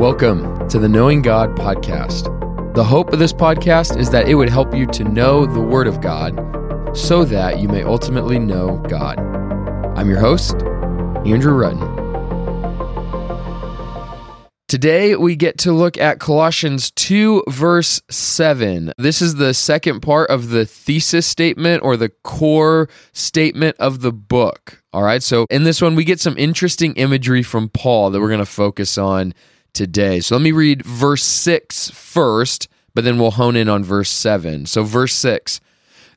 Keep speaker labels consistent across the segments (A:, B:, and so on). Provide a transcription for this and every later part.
A: Welcome to the Knowing God podcast. The hope of this podcast is that it would help you to know the Word of God so that you may ultimately know God. I'm your host, Andrew Rutten. Today, we get to look at Colossians 2, verse 7. This is the second part of the thesis statement or the core statement of the book. All right, so in this one, we get some interesting imagery from Paul that we're going to focus on today. So let me read verse 6 first, but then we'll hone in on verse 7. So, verse 6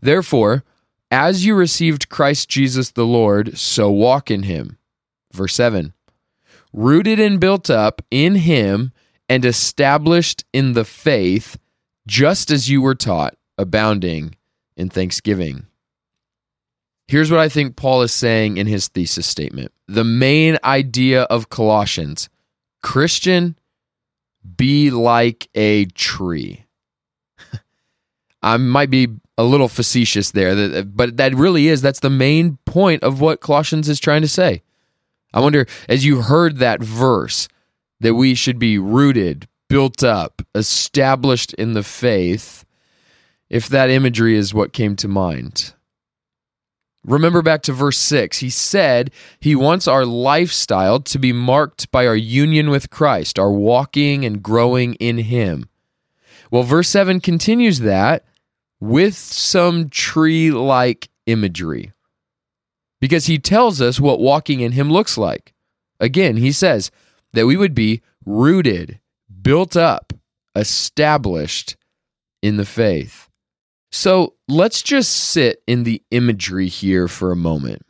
A: Therefore, as you received Christ Jesus the Lord, so walk in him. Verse 7 Rooted and built up in him and established in the faith, just as you were taught, abounding in thanksgiving. Here's what I think Paul is saying in his thesis statement. The main idea of Colossians Christian, be like a tree. I might be a little facetious there, but that really is, that's the main point of what Colossians is trying to say. I wonder, as you heard that verse, that we should be rooted, built up, established in the faith, if that imagery is what came to mind. Remember back to verse 6. He said he wants our lifestyle to be marked by our union with Christ, our walking and growing in Him. Well, verse 7 continues that with some tree like imagery because he tells us what walking in Him looks like. Again, he says that we would be rooted, built up, established in the faith. So let's just sit in the imagery here for a moment.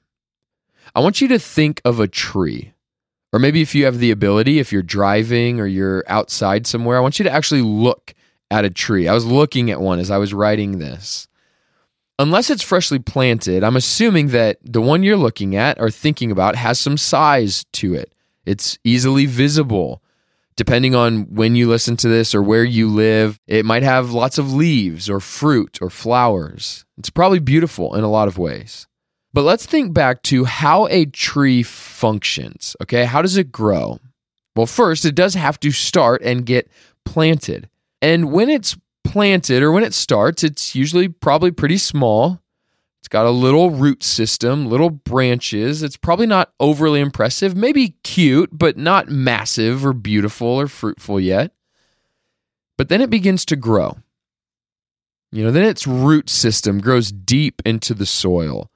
A: I want you to think of a tree. Or maybe if you have the ability, if you're driving or you're outside somewhere, I want you to actually look at a tree. I was looking at one as I was writing this. Unless it's freshly planted, I'm assuming that the one you're looking at or thinking about has some size to it. It's easily visible. Depending on when you listen to this or where you live, it might have lots of leaves or fruit or flowers. It's probably beautiful in a lot of ways. But let's think back to how a tree functions. Okay, how does it grow? Well, first, it does have to start and get planted. And when it's planted or when it starts, it's usually probably pretty small. It's got a little root system, little branches. It's probably not overly impressive, maybe cute, but not massive or beautiful or fruitful yet. But then it begins to grow. You know, then its root system grows deep into the soil.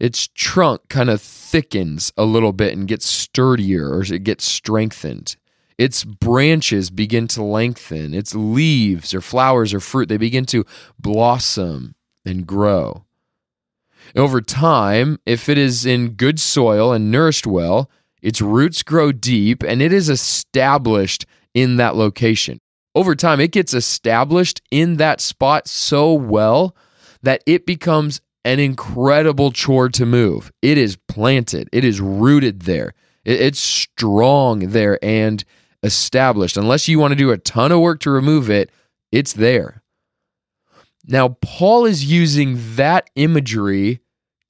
A: Its trunk kind of thickens a little bit and gets sturdier or it gets strengthened. Its branches begin to lengthen. Its leaves or flowers or fruit, they begin to blossom and grow. Over time, if it is in good soil and nourished well, its roots grow deep and it is established in that location. Over time, it gets established in that spot so well that it becomes an incredible chore to move. It is planted, it is rooted there, it's strong there and established. Unless you want to do a ton of work to remove it, it's there. Now, Paul is using that imagery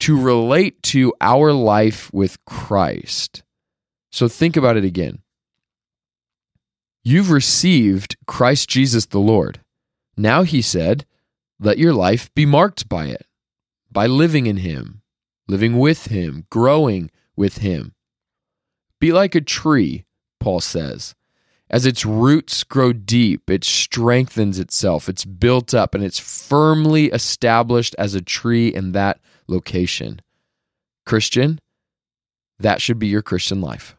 A: to relate to our life with Christ. So think about it again. You've received Christ Jesus the Lord. Now, he said, let your life be marked by it, by living in Him, living with Him, growing with Him. Be like a tree, Paul says, as its roots grow deep, it strengthens itself, it's built up, and it's firmly established as a tree in that location. Christian, that should be your Christian life.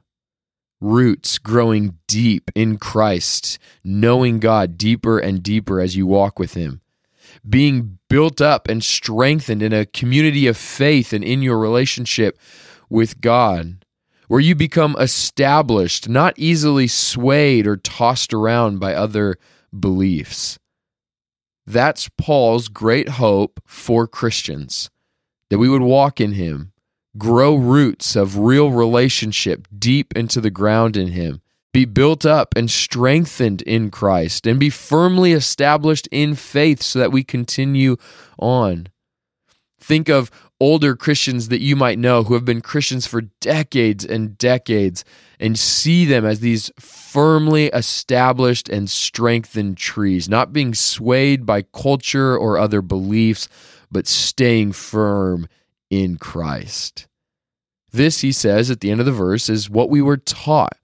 A: Roots growing deep in Christ, knowing God deeper and deeper as you walk with Him, being built up and strengthened in a community of faith and in your relationship with God where you become established, not easily swayed or tossed around by other beliefs. That's Paul's great hope for Christians that we would walk in him, grow roots of real relationship deep into the ground in him, be built up and strengthened in Christ, and be firmly established in faith so that we continue on. Think of older Christians that you might know who have been Christians for decades and decades and see them as these firmly established and strengthened trees, not being swayed by culture or other beliefs, but staying firm in Christ. This, he says at the end of the verse, is what we were taught.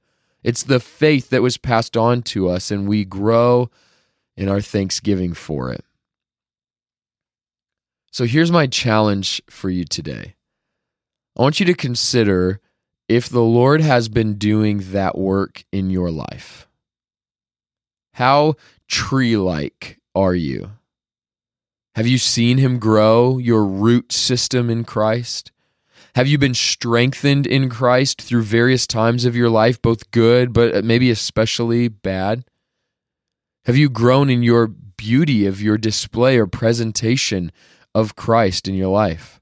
A: It's the faith that was passed on to us, and we grow in our thanksgiving for it. So here's my challenge for you today. I want you to consider if the Lord has been doing that work in your life. How tree like are you? Have you seen Him grow your root system in Christ? Have you been strengthened in Christ through various times of your life, both good, but maybe especially bad? Have you grown in your beauty of your display or presentation of Christ in your life?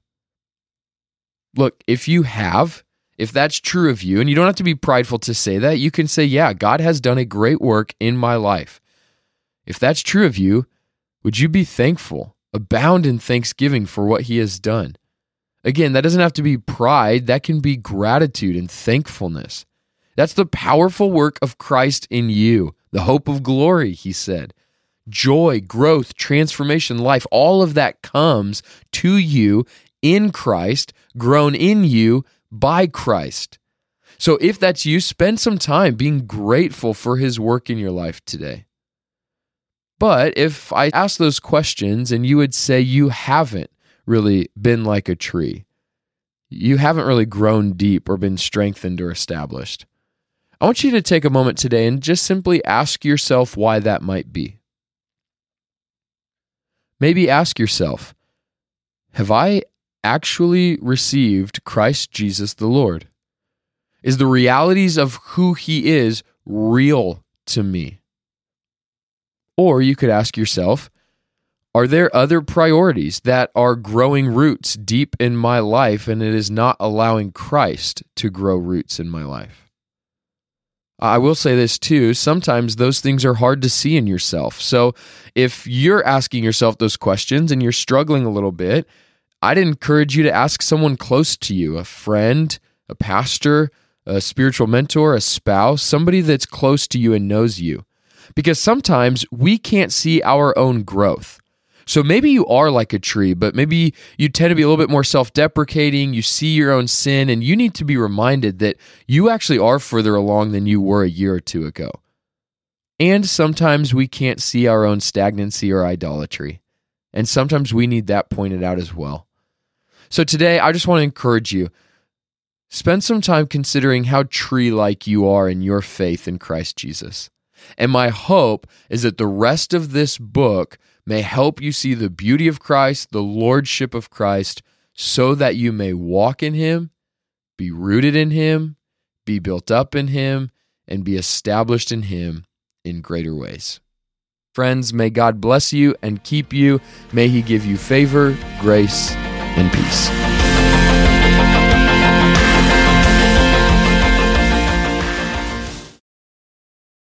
A: Look, if you have, if that's true of you, and you don't have to be prideful to say that, you can say, Yeah, God has done a great work in my life. If that's true of you, would you be thankful, abound in thanksgiving for what He has done? Again, that doesn't have to be pride, that can be gratitude and thankfulness. That's the powerful work of Christ in you, the hope of glory, He said joy, growth, transformation, life, all of that comes to you in Christ, grown in you by Christ. So if that's you, spend some time being grateful for his work in your life today. But if I ask those questions and you would say you haven't really been like a tree, you haven't really grown deep or been strengthened or established, I want you to take a moment today and just simply ask yourself why that might be. Maybe ask yourself Have I actually received Christ Jesus the Lord? Is the realities of who he is real to me? Or you could ask yourself, are there other priorities that are growing roots deep in my life and it is not allowing Christ to grow roots in my life? I will say this too. Sometimes those things are hard to see in yourself. So if you're asking yourself those questions and you're struggling a little bit, I'd encourage you to ask someone close to you a friend, a pastor, a spiritual mentor, a spouse, somebody that's close to you and knows you. Because sometimes we can't see our own growth. So maybe you are like a tree, but maybe you tend to be a little bit more self deprecating. You see your own sin, and you need to be reminded that you actually are further along than you were a year or two ago. And sometimes we can't see our own stagnancy or idolatry. And sometimes we need that pointed out as well. So today, I just want to encourage you spend some time considering how tree like you are in your faith in Christ Jesus. And my hope is that the rest of this book may help you see the beauty of Christ, the lordship of Christ, so that you may walk in him, be rooted in him, be built up in him, and be established in him in greater ways. Friends, may God bless you and keep you. May he give you favor, grace, and peace.